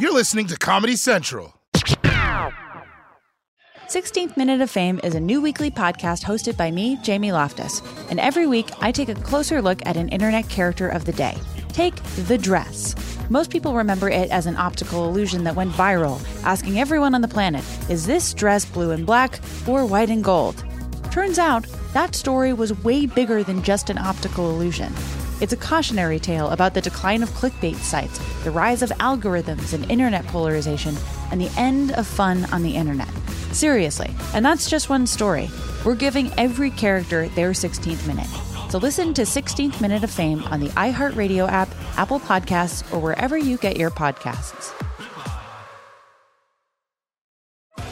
You're listening to Comedy Central. 16th Minute of Fame is a new weekly podcast hosted by me, Jamie Loftus. And every week, I take a closer look at an internet character of the day. Take the dress. Most people remember it as an optical illusion that went viral, asking everyone on the planet, is this dress blue and black or white and gold? Turns out, that story was way bigger than just an optical illusion. It's a cautionary tale about the decline of clickbait sites, the rise of algorithms and internet polarization, and the end of fun on the internet. Seriously, and that's just one story. We're giving every character their 16th minute. So listen to 16th Minute of Fame on the iHeartRadio app, Apple Podcasts, or wherever you get your podcasts.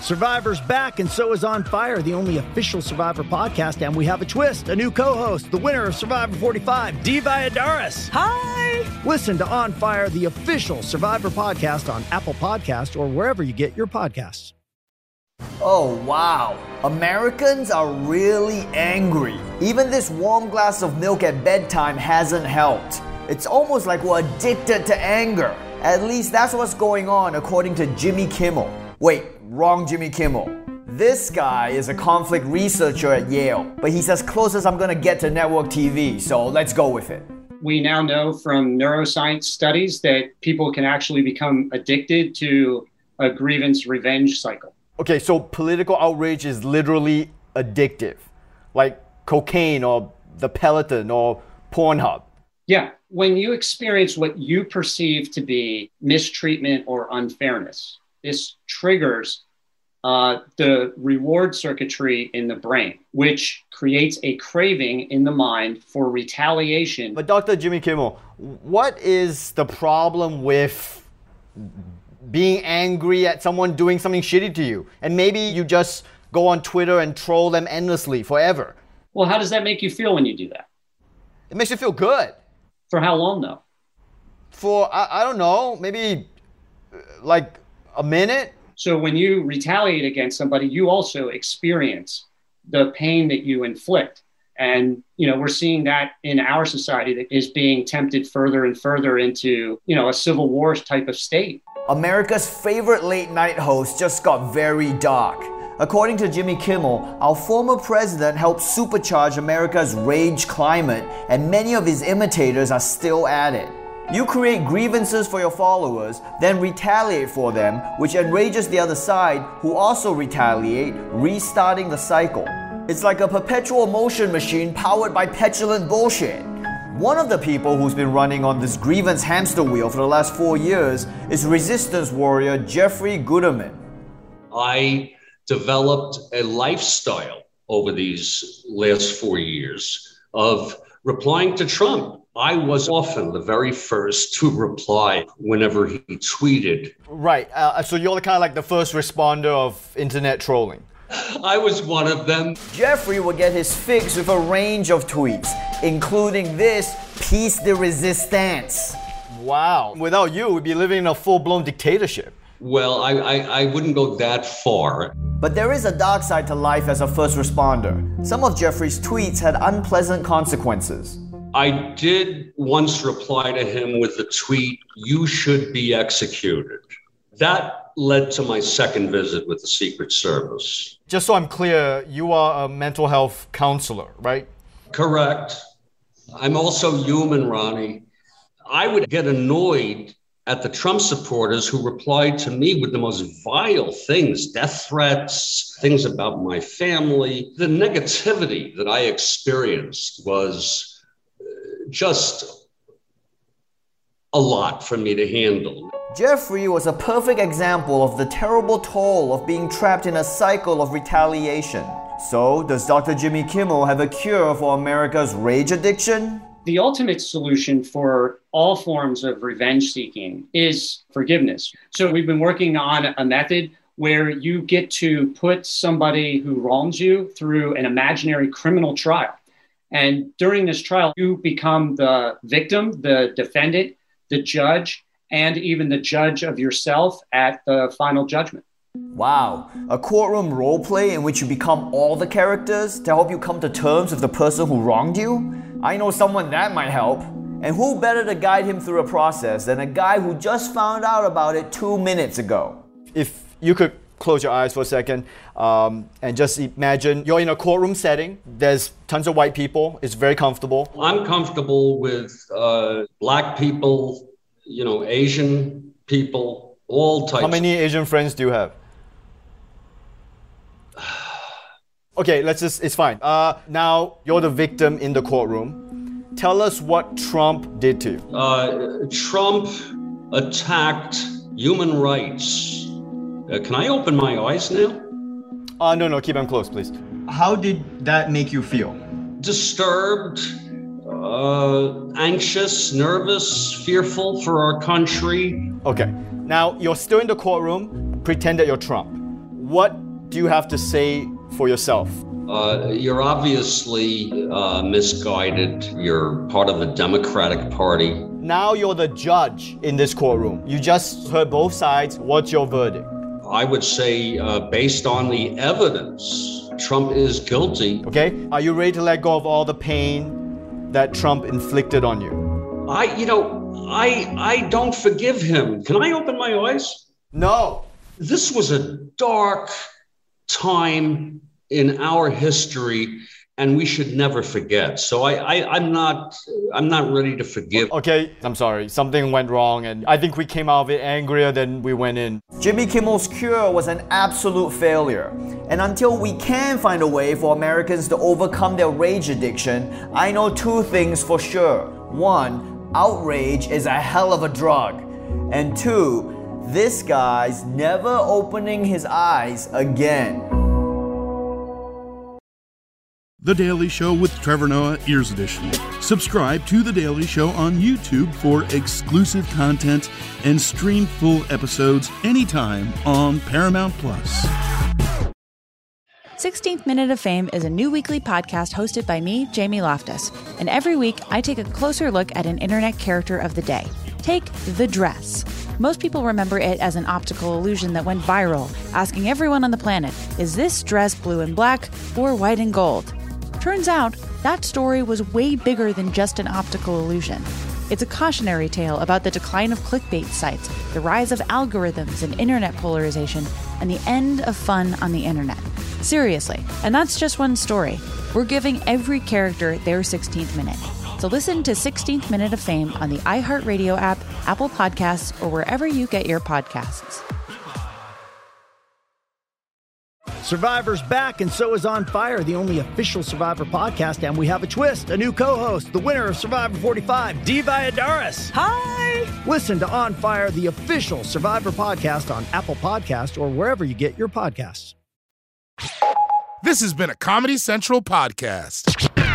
Survivor's back, and so is On Fire, the only official Survivor podcast. And we have a twist a new co host, the winner of Survivor 45, Dee Valladares. Hi! Listen to On Fire, the official Survivor podcast on Apple Podcasts or wherever you get your podcasts. Oh wow, Americans are really angry. Even this warm glass of milk at bedtime hasn't helped. It's almost like we're addicted to anger. At least that's what's going on according to Jimmy Kimmel. Wait, wrong Jimmy Kimmel. This guy is a conflict researcher at Yale, but he's as close as I'm gonna get to network TV, so let's go with it. We now know from neuroscience studies that people can actually become addicted to a grievance revenge cycle. Okay, so political outrage is literally addictive, like cocaine or the Peloton or Pornhub. Yeah, when you experience what you perceive to be mistreatment or unfairness, this triggers uh, the reward circuitry in the brain, which creates a craving in the mind for retaliation. But Dr. Jimmy Kimmel, what is the problem with being angry at someone doing something shitty to you? And maybe you just go on Twitter and troll them endlessly forever. Well, how does that make you feel when you do that? It makes you feel good. For how long, though? For, I, I don't know, maybe uh, like a minute. So when you retaliate against somebody, you also experience the pain that you inflict. And you know, we're seeing that in our society that is being tempted further and further into, you know, a civil war type of state. America's favorite late night host just got very dark. According to Jimmy Kimmel, our former president helped supercharge America's rage climate, and many of his imitators are still at it. You create grievances for your followers, then retaliate for them, which enrages the other side, who also retaliate, restarting the cycle. It's like a perpetual motion machine powered by petulant bullshit. One of the people who's been running on this grievance hamster wheel for the last four years is resistance warrior Jeffrey Guterman. I developed a lifestyle over these last four years of replying to Trump. I was often the very first to reply whenever he tweeted. Right. Uh, so you're kind of like the first responder of internet trolling. I was one of them. Jeffrey will get his fix with a range of tweets, including this piece de resistance. Wow. Without you, we'd be living in a full blown dictatorship. Well, I, I, I, wouldn't go that far. But there is a dark side to life as a first responder. Some of Jeffrey's tweets had unpleasant consequences. I did once reply to him with the tweet, You should be executed. That led to my second visit with the Secret Service. Just so I'm clear, you are a mental health counselor, right? Correct. I'm also human, Ronny. I would get annoyed at the Trump supporters who replied to me with the most vile things death threats, things about my family. The negativity that I experienced was just a lot for me to handle. Jeffrey was a perfect example of the terrible toll of being trapped in a cycle of retaliation. So, does Dr. Jimmy Kimmel have a cure for America's rage addiction? the ultimate solution for all forms of revenge seeking is forgiveness. So we've been working on a method where you get to put somebody who wrongs you through an imaginary criminal trial. And during this trial, you become the victim, the defendant, the judge, and even the judge of yourself at the final judgment. Wow, a courtroom role play in which you become all the characters to help you come to terms with the person who wronged you? I know someone that might help. And who better to guide him through a process than a guy who just found out about it two minutes ago? If you could close your eyes for a second um, and just imagine you're in a courtroom setting. There's tons of white people. It's very comfortable. I'm comfortable with uh, black people, you know, Asian people, all types. How many Asian friends do you have? okay, let's just, it's fine. Uh, now you're the victim in the courtroom. Tell us what Trump did to you. Uh, Trump attacked human rights. Uh, can I open my eyes now? Uh, no, no, keep them closed, please. How did that make you feel? Disturbed, uh, anxious, nervous, fearful for our country. Okay, now you're still in the courtroom. Pretend that you're Trump. What do you have to say for yourself? Uh, you're obviously uh, misguided. You're part of the Democratic Party. Now you're the judge in this courtroom. You just heard both sides. What's your verdict? I would say, uh, based on the evidence, Trump is guilty. Okay, are you ready to let go of all the pain that Trump inflicted on you? I, you know, I, I don't forgive him. Can I open my eyes? No. This was a dark time in our history and we should never forget. So I, I I'm not I'm not ready to forgive. Okay, I'm sorry. Something went wrong and I think we came out of it angrier than we went in. Jimmy Kimmel's cure was an absolute failure. And until we can find a way for Americans to overcome their rage addiction, I know two things for sure. One, outrage is a hell of a drug. And two, this guy's never opening his eyes again. The Daily Show with Trevor Noah, Ears Edition. Subscribe to The Daily Show on YouTube for exclusive content and stream full episodes anytime on Paramount Plus. 16th Minute of Fame is a new weekly podcast hosted by me, Jamie Loftus. And every week, I take a closer look at an internet character of the day. Take the dress. Most people remember it as an optical illusion that went viral, asking everyone on the planet, is this dress blue and black or white and gold? Turns out, that story was way bigger than just an optical illusion. It's a cautionary tale about the decline of clickbait sites, the rise of algorithms and internet polarization, and the end of fun on the internet. Seriously, and that's just one story. We're giving every character their 16th minute. So listen to 16th Minute of Fame on the iHeartRadio app, Apple Podcasts, or wherever you get your podcasts. Survivor's back, and so is On Fire, the only official Survivor podcast. And we have a twist a new co host, the winner of Survivor 45, Dee Valladares. Hi! Listen to On Fire, the official Survivor podcast on Apple Podcast or wherever you get your podcasts. This has been a Comedy Central podcast.